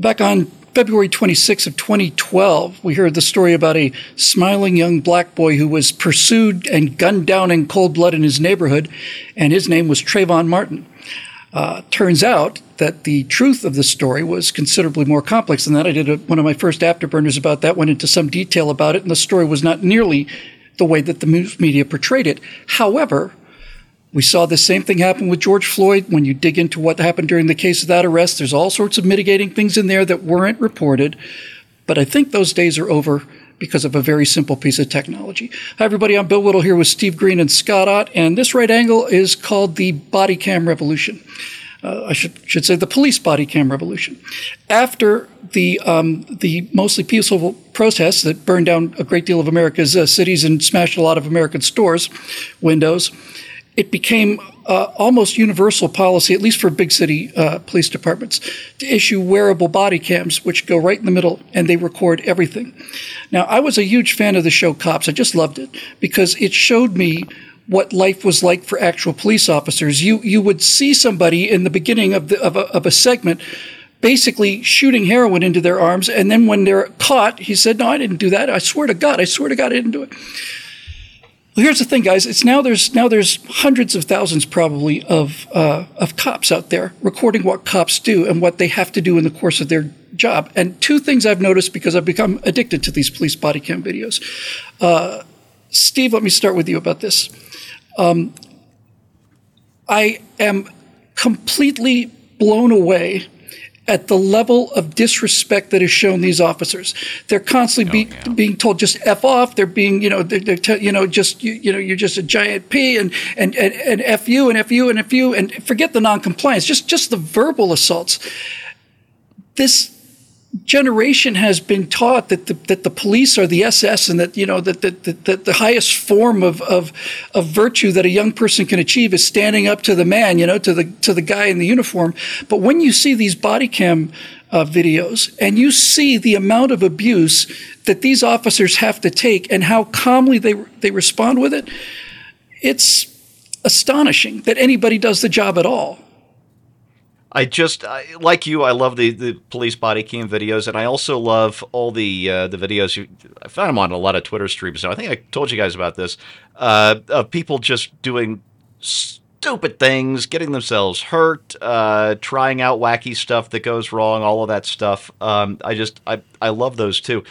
Back on February 26 of 2012, we heard the story about a smiling young black boy who was pursued and gunned down in cold blood in his neighborhood, and his name was Trayvon Martin. Uh, turns out that the truth of the story was considerably more complex than that. I did a, one of my first afterburners about that, went into some detail about it, and the story was not nearly the way that the news media portrayed it. However, we saw the same thing happen with George Floyd. When you dig into what happened during the case of that arrest, there's all sorts of mitigating things in there that weren't reported. But I think those days are over because of a very simple piece of technology. Hi, everybody. I'm Bill Whittle here with Steve Green and Scott Ott, and this right angle is called the body cam revolution. Uh, I should, should say the police body cam revolution. After the um, the mostly peaceful protests that burned down a great deal of America's uh, cities and smashed a lot of American stores windows, it became uh, almost universal policy, at least for big city uh, police departments, to issue wearable body cams, which go right in the middle and they record everything. Now, I was a huge fan of the show Cops. I just loved it because it showed me what life was like for actual police officers. You you would see somebody in the beginning of the of a, of a segment basically shooting heroin into their arms and then when they're caught he said no i didn't do that i swear to god i swear to god i didn't do it here's the thing, guys. It's now there's now there's hundreds of thousands probably of uh, of cops out there recording what cops do and what they have to do in the course of their job. And two things I've noticed because I've become addicted to these police body cam videos. Uh, Steve, let me start with you about this. Um, I am completely blown away at the level of disrespect that is shown these officers. They're constantly oh, be, oh, yeah. being told just f off. They're being, you know, they're, they're te- you know, just you, you, know, you're just a giant p and and and, and f you and f you and f you and forget the non-compliance. Just just the verbal assaults. This generation has been taught that the, that the police are the SS and that you know that, that, that, the highest form of, of of virtue that a young person can achieve is standing up to the man, you know, to the to the guy in the uniform. But when you see these body cam uh, videos and you see the amount of abuse that these officers have to take and how calmly they they respond with it, it's astonishing that anybody does the job at all. I just I, like you. I love the, the police body cam videos, and I also love all the uh, the videos. You, I found them on a lot of Twitter streams. Now I think I told you guys about this uh, of people just doing stupid things, getting themselves hurt, uh, trying out wacky stuff that goes wrong, all of that stuff. Um, I just I I love those too.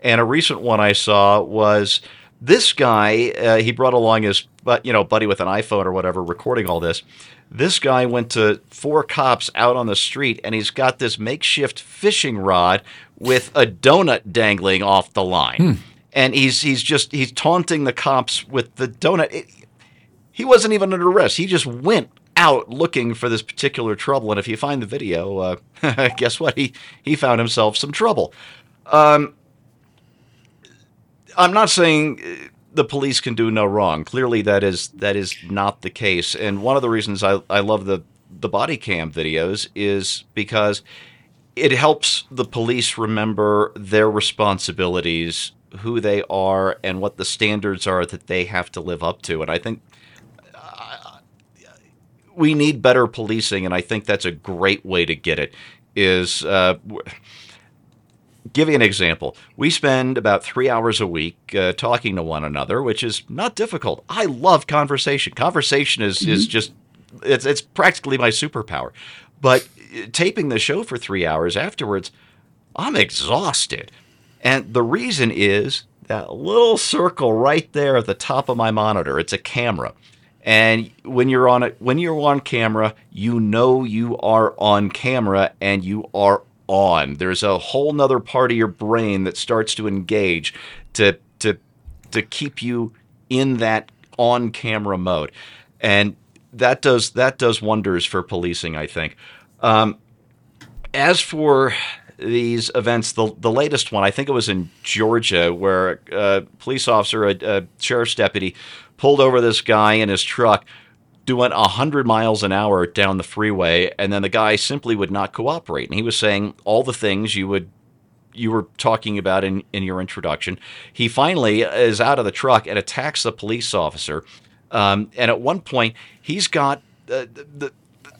And a recent one I saw was this guy. Uh, he brought along his but you know buddy with an iPhone or whatever, recording all this this guy went to four cops out on the street and he's got this makeshift fishing rod with a donut dangling off the line. Hmm. And he's he's just he's taunting the cops with the donut. It, he wasn't even under arrest. He just went out looking for this particular trouble. And if you find the video, uh, guess what? He he found himself some trouble. Um, I'm not saying the police can do no wrong. Clearly, that is that is not the case. And one of the reasons I, I love the the body cam videos is because it helps the police remember their responsibilities, who they are, and what the standards are that they have to live up to. And I think uh, we need better policing, and I think that's a great way to get it. Is uh, give you an example. We spend about three hours a week uh, talking to one another, which is not difficult. I love conversation. Conversation is, mm-hmm. is just, it's, it's practically my superpower. But uh, taping the show for three hours afterwards, I'm exhausted. And the reason is that little circle right there at the top of my monitor. It's a camera. And when you're on it, when you're on camera, you know you are on camera and you are on. There's a whole nother part of your brain that starts to engage to to to keep you in that on camera mode, and that does that does wonders for policing. I think. Um, as for these events, the the latest one, I think it was in Georgia, where a police officer, a, a sheriff's deputy, pulled over this guy in his truck doing 100 miles an hour down the freeway and then the guy simply would not cooperate. And he was saying all the things you would you were talking about in, in your introduction. He finally is out of the truck and attacks the police officer. Um, and at one point he's got uh, the, the,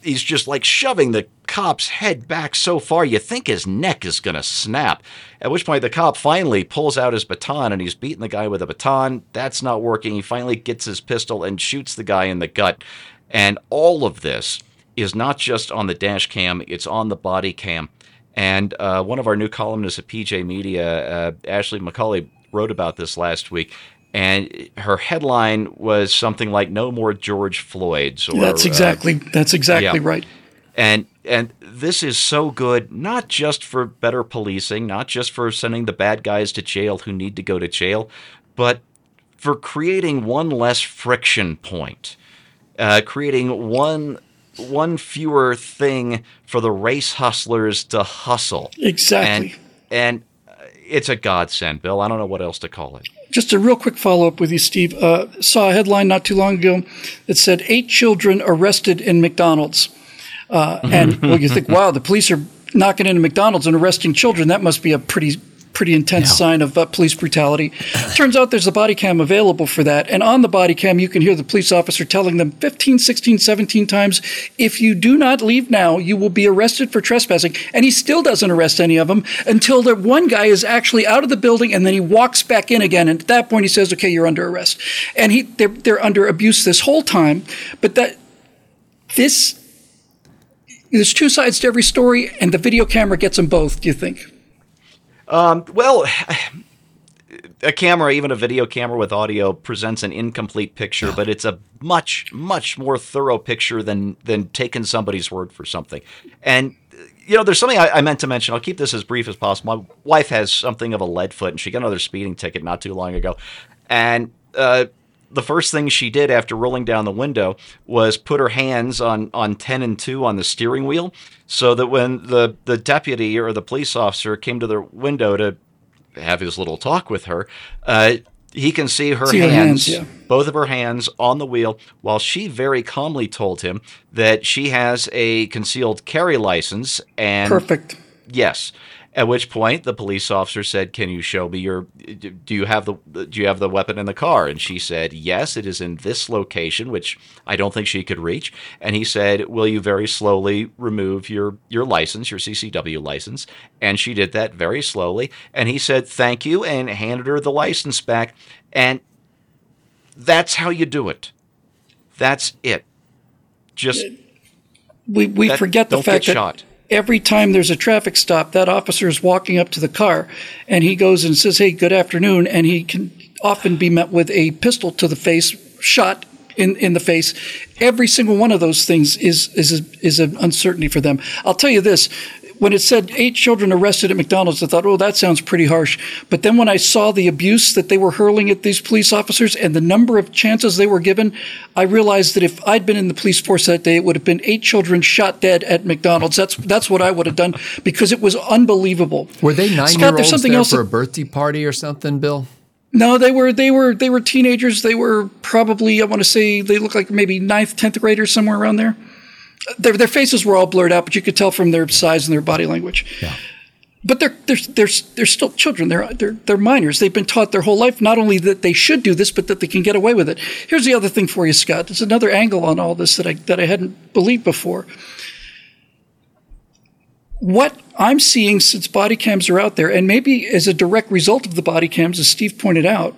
he's just like shoving the cop's head back so far you think his neck is going to snap. At which point the cop finally pulls out his baton and he's beating the guy with a baton. That's not working. He finally gets his pistol and shoots the guy in the gut. And all of this is not just on the dash cam, it's on the body cam. And uh, one of our new columnists at PJ Media, uh, Ashley McCauley, wrote about this last week. And her headline was something like "No more George Floyd's." Or, that's uh, exactly uh, that's exactly yeah. right. And and this is so good, not just for better policing, not just for sending the bad guys to jail who need to go to jail, but for creating one less friction point, uh, creating one one fewer thing for the race hustlers to hustle. Exactly. And, and it's a godsend, Bill. I don't know what else to call it. Just a real quick follow up with you, Steve. Uh, saw a headline not too long ago that said eight children arrested in McDonald's. Uh, and well, you think, wow, the police are knocking into McDonald's and arresting children. That must be a pretty pretty intense yeah. sign of uh, police brutality. Turns out there's a body cam available for that. And on the body cam, you can hear the police officer telling them 15, 16, 17 times, if you do not leave now, you will be arrested for trespassing. And he still doesn't arrest any of them until the one guy is actually out of the building and then he walks back in again. And at that point, he says, okay, you're under arrest. And he, they're, they're under abuse this whole time. But that, this, there's two sides to every story, and the video camera gets them both, do you think? Um, well, a camera, even a video camera with audio, presents an incomplete picture, but it's a much, much more thorough picture than than taking somebody's word for something. And you know, there's something I, I, meant to mention. I'll keep this as brief as possible. My wife has something of a lead foot, and she got another speeding ticket not too long ago. And uh, the first thing she did after rolling down the window was put her hands on on 10 and 2 on the steering wheel so that when the the deputy or the police officer came to the window to have his little talk with her uh, he can see her see hands, her hands yeah. both of her hands on the wheel while she very calmly told him that she has a concealed carry license and perfect yes at which point the police officer said, "Can you show me your? Do you have the do you have the weapon in the car?" And she said, "Yes, it is in this location," which I don't think she could reach. And he said, "Will you very slowly remove your your license, your CCW license?" And she did that very slowly. And he said, "Thank you," and handed her the license back. And that's how you do it. That's it. Just we we that, forget the fact that shot every time there's a traffic stop, that officer is walking up to the car and he goes and says, Hey, good afternoon. And he can often be met with a pistol to the face, shot in, in the face. Every single one of those things is, is, a, is an uncertainty for them. I'll tell you this when it said eight children arrested at McDonald's, I thought, oh, that sounds pretty harsh. But then when I saw the abuse that they were hurling at these police officers and the number of chances they were given, I realized that if I'd been in the police force that day, it would have been eight children shot dead at McDonald's. That's that's what I would have done because it was unbelievable. Were they nine Scott, year olds there else for that, a birthday party or something, Bill? No, they were they were they were teenagers. They were probably I want to say they look like maybe ninth, tenth graders somewhere around there their, their faces were all blurred out, but you could tell from their size and their body language. Yeah. But they're, they're, they're, they're still children. They're, they're, they're minors. They've been taught their whole life not only that they should do this, but that they can get away with it. Here's the other thing for you, Scott. There's another angle on all this that I, that I hadn't believed before. What I'm seeing since body cams are out there, and maybe as a direct result of the body cams, as Steve pointed out,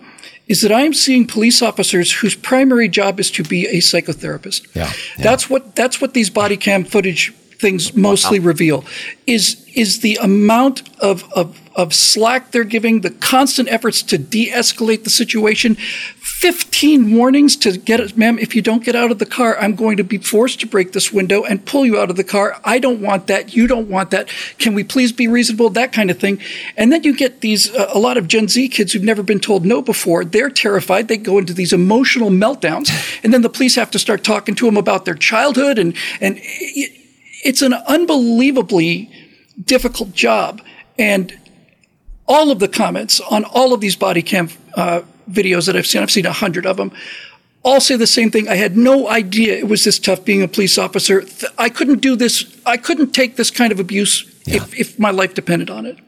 is that I'm seeing police officers whose primary job is to be a psychotherapist. Yeah, yeah. That's what that's what these body cam footage things mostly reveal is is the amount of, of of slack they're giving, the constant efforts to de-escalate the situation, 15 warnings to get it, ma'am, if you don't get out of the car, I'm going to be forced to break this window and pull you out of the car. I don't want that. You don't want that. Can we please be reasonable? That kind of thing. And then you get these, uh, a lot of Gen Z kids who've never been told no before. They're terrified. They go into these emotional meltdowns. And then the police have to start talking to them about their childhood. And, and it's an unbelievably difficult job. And all of the comments on all of these body cam uh, videos that I've seen, I've seen a hundred of them, all say the same thing. I had no idea it was this tough being a police officer. I couldn't do this. I couldn't take this kind of abuse yeah. if, if my life depended on it.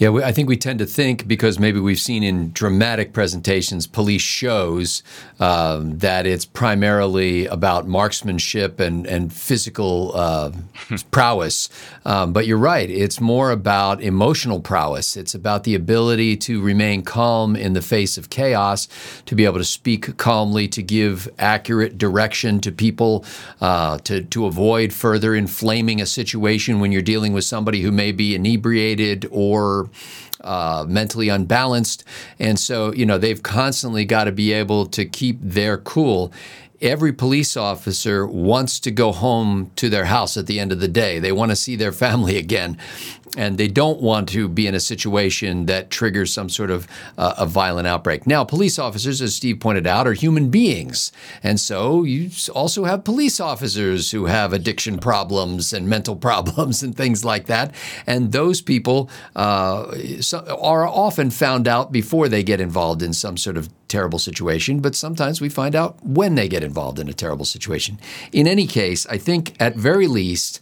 Yeah, we, I think we tend to think because maybe we've seen in dramatic presentations, police shows, um, that it's primarily about marksmanship and, and physical uh, prowess. Um, but you're right, it's more about emotional prowess. It's about the ability to remain calm in the face of chaos, to be able to speak calmly, to give accurate direction to people, uh, to, to avoid further inflaming a situation when you're dealing with somebody who may be inebriated or uh, mentally unbalanced. And so, you know, they've constantly got to be able to keep their cool every police officer wants to go home to their house at the end of the day. They want to see their family again and they don't want to be in a situation that triggers some sort of uh, a violent outbreak. Now, police officers, as Steve pointed out, are human beings, and so you also have police officers who have addiction problems and mental problems and things like that, and those people uh, are often found out before they get involved in some sort of terrible situation, but sometimes we find out when they get involved in a terrible situation. In any case, I think at very least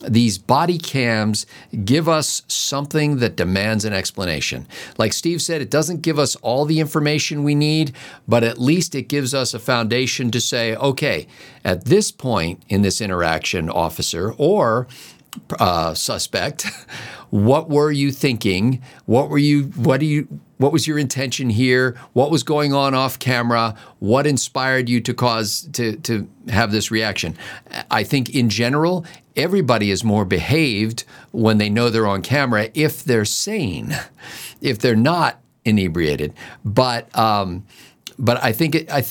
these body cams give us something that demands an explanation. Like Steve said, it doesn't give us all the information we need, but at least it gives us a foundation to say, okay, at this point in this interaction, officer or uh, suspect, what were you thinking? What were you? What do you? What was your intention here? What was going on off camera? What inspired you to cause to to have this reaction? I think in general, everybody is more behaved when they know they're on camera if they're sane, if they're not inebriated. But um, but I think it, I.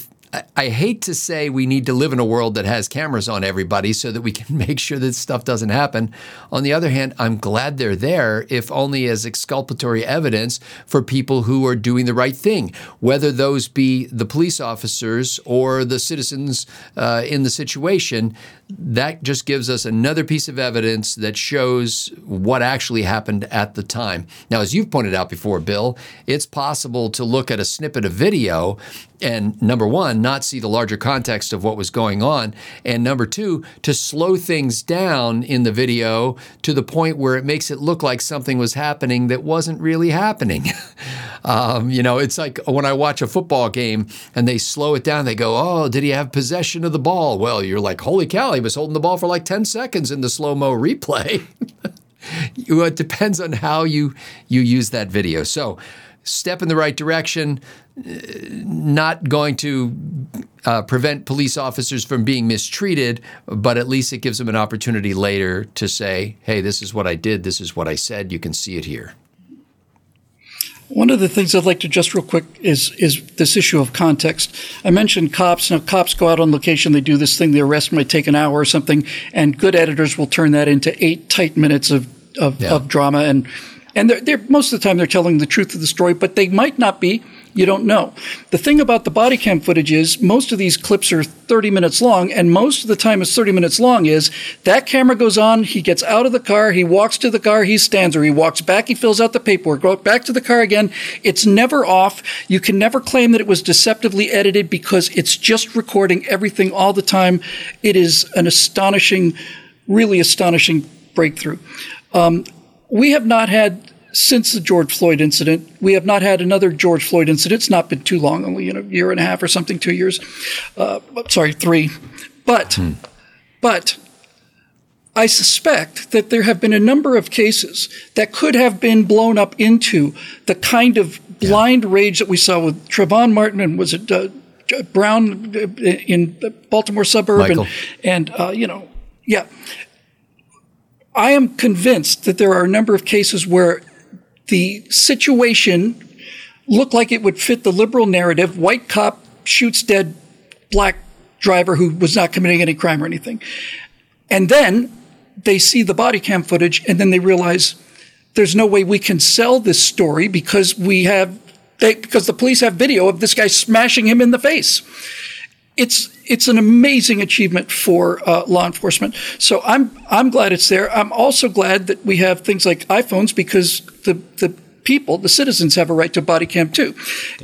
I hate to say we need to live in a world that has cameras on everybody so that we can make sure that stuff doesn't happen. On the other hand, I'm glad they're there, if only as exculpatory evidence for people who are doing the right thing, whether those be the police officers or the citizens uh, in the situation. That just gives us another piece of evidence that shows what actually happened at the time. Now, as you've pointed out before, Bill, it's possible to look at a snippet of video and number one, not see the larger context of what was going on. And number two, to slow things down in the video to the point where it makes it look like something was happening that wasn't really happening. um, you know, it's like when I watch a football game and they slow it down, they go, Oh, did he have possession of the ball? Well, you're like, Holy cow, he was holding the ball for like 10 seconds in the slow mo replay. it depends on how you, you use that video. So, step in the right direction, not going to uh, prevent police officers from being mistreated, but at least it gives them an opportunity later to say, hey, this is what I did, this is what I said, you can see it here. One of the things I'd like to just real quick is is this issue of context. I mentioned cops. Now, cops go out on location, they do this thing, the arrest might take an hour or something, and good editors will turn that into eight tight minutes of of, yeah. of drama and and they're, they're, most of the time they're telling the truth of the story, but they might not be. You don't know. The thing about the body cam footage is most of these clips are 30 minutes long, and most of the time it's 30 minutes long is that camera goes on, he gets out of the car, he walks to the car, he stands or he walks back, he fills out the paperwork, back to the car again. It's never off. You can never claim that it was deceptively edited because it's just recording everything all the time. It is an astonishing, really astonishing breakthrough. Um, we have not had since the George Floyd incident, we have not had another George Floyd incident. It's not been too long, only you know, a year and a half or something, two years. Uh, sorry, three. But, hmm. but I suspect that there have been a number of cases that could have been blown up into the kind of blind yeah. rage that we saw with Trayvon Martin and was it uh, Brown uh, in the Baltimore suburb Michael. and, and uh, you know, yeah. I am convinced that there are a number of cases where the situation looked like it would fit the liberal narrative. White cop shoots dead black driver who was not committing any crime or anything. And then they see the body cam footage and then they realize there's no way we can sell this story because we have they, because the police have video of this guy smashing him in the face. It's it's an amazing achievement for uh, law enforcement. So I'm I'm glad it's there. I'm also glad that we have things like iPhones because the the people, the citizens, have a right to body cam too.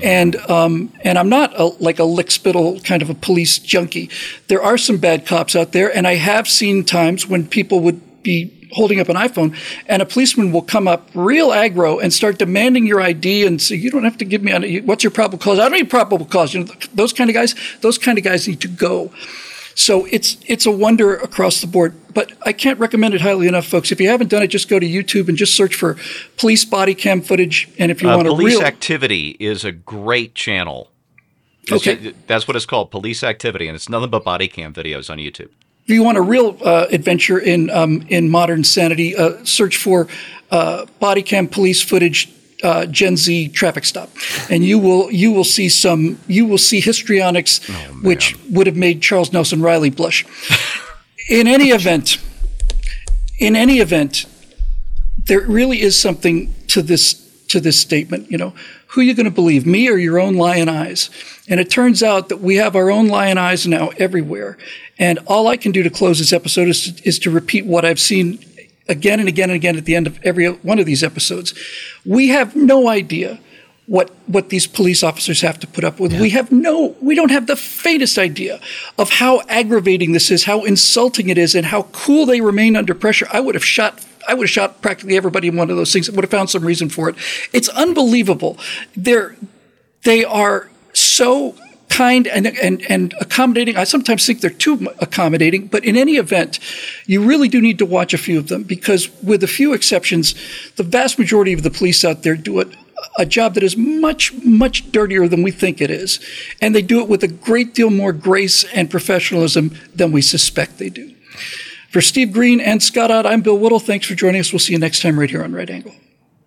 And um, and I'm not a, like a lick spittle kind of a police junkie. There are some bad cops out there, and I have seen times when people would be holding up an iPhone, and a policeman will come up real aggro and start demanding your ID and say, "You don't have to give me what's your probable cause." I don't need probable cause. You know, those kind of guys. Those kind of guys need to go. So it's it's a wonder across the board. But I can't recommend it highly enough, folks. If you haven't done it, just go to YouTube and just search for police body cam footage. And if you uh, want to police real activity is a great channel. It's okay, that's what it's called, police activity, and it's nothing but body cam videos on YouTube. If you want a real uh, adventure in um, in modern sanity, uh, search for uh, body cam police footage uh, Gen Z traffic stop, and you will you will see some you will see histrionics oh, which would have made Charles Nelson Reilly blush. in any event, in any event, there really is something to this to this statement. You know, who are you going to believe, me or your own lion eyes? And it turns out that we have our own lion eyes now everywhere. And all I can do to close this episode is to, is to repeat what I've seen again and again and again at the end of every one of these episodes. We have no idea what what these police officers have to put up with. Yeah. We have no we don't have the faintest idea of how aggravating this is, how insulting it is, and how cool they remain under pressure. I would have shot I would have shot practically everybody in one of those things. Would have found some reason for it. It's unbelievable. They're they are so kind and, and, and accommodating. I sometimes think they're too accommodating, but in any event, you really do need to watch a few of them because, with a few exceptions, the vast majority of the police out there do a job that is much, much dirtier than we think it is. And they do it with a great deal more grace and professionalism than we suspect they do. For Steve Green and Scott Ott, I'm Bill Whittle. Thanks for joining us. We'll see you next time right here on Right Angle.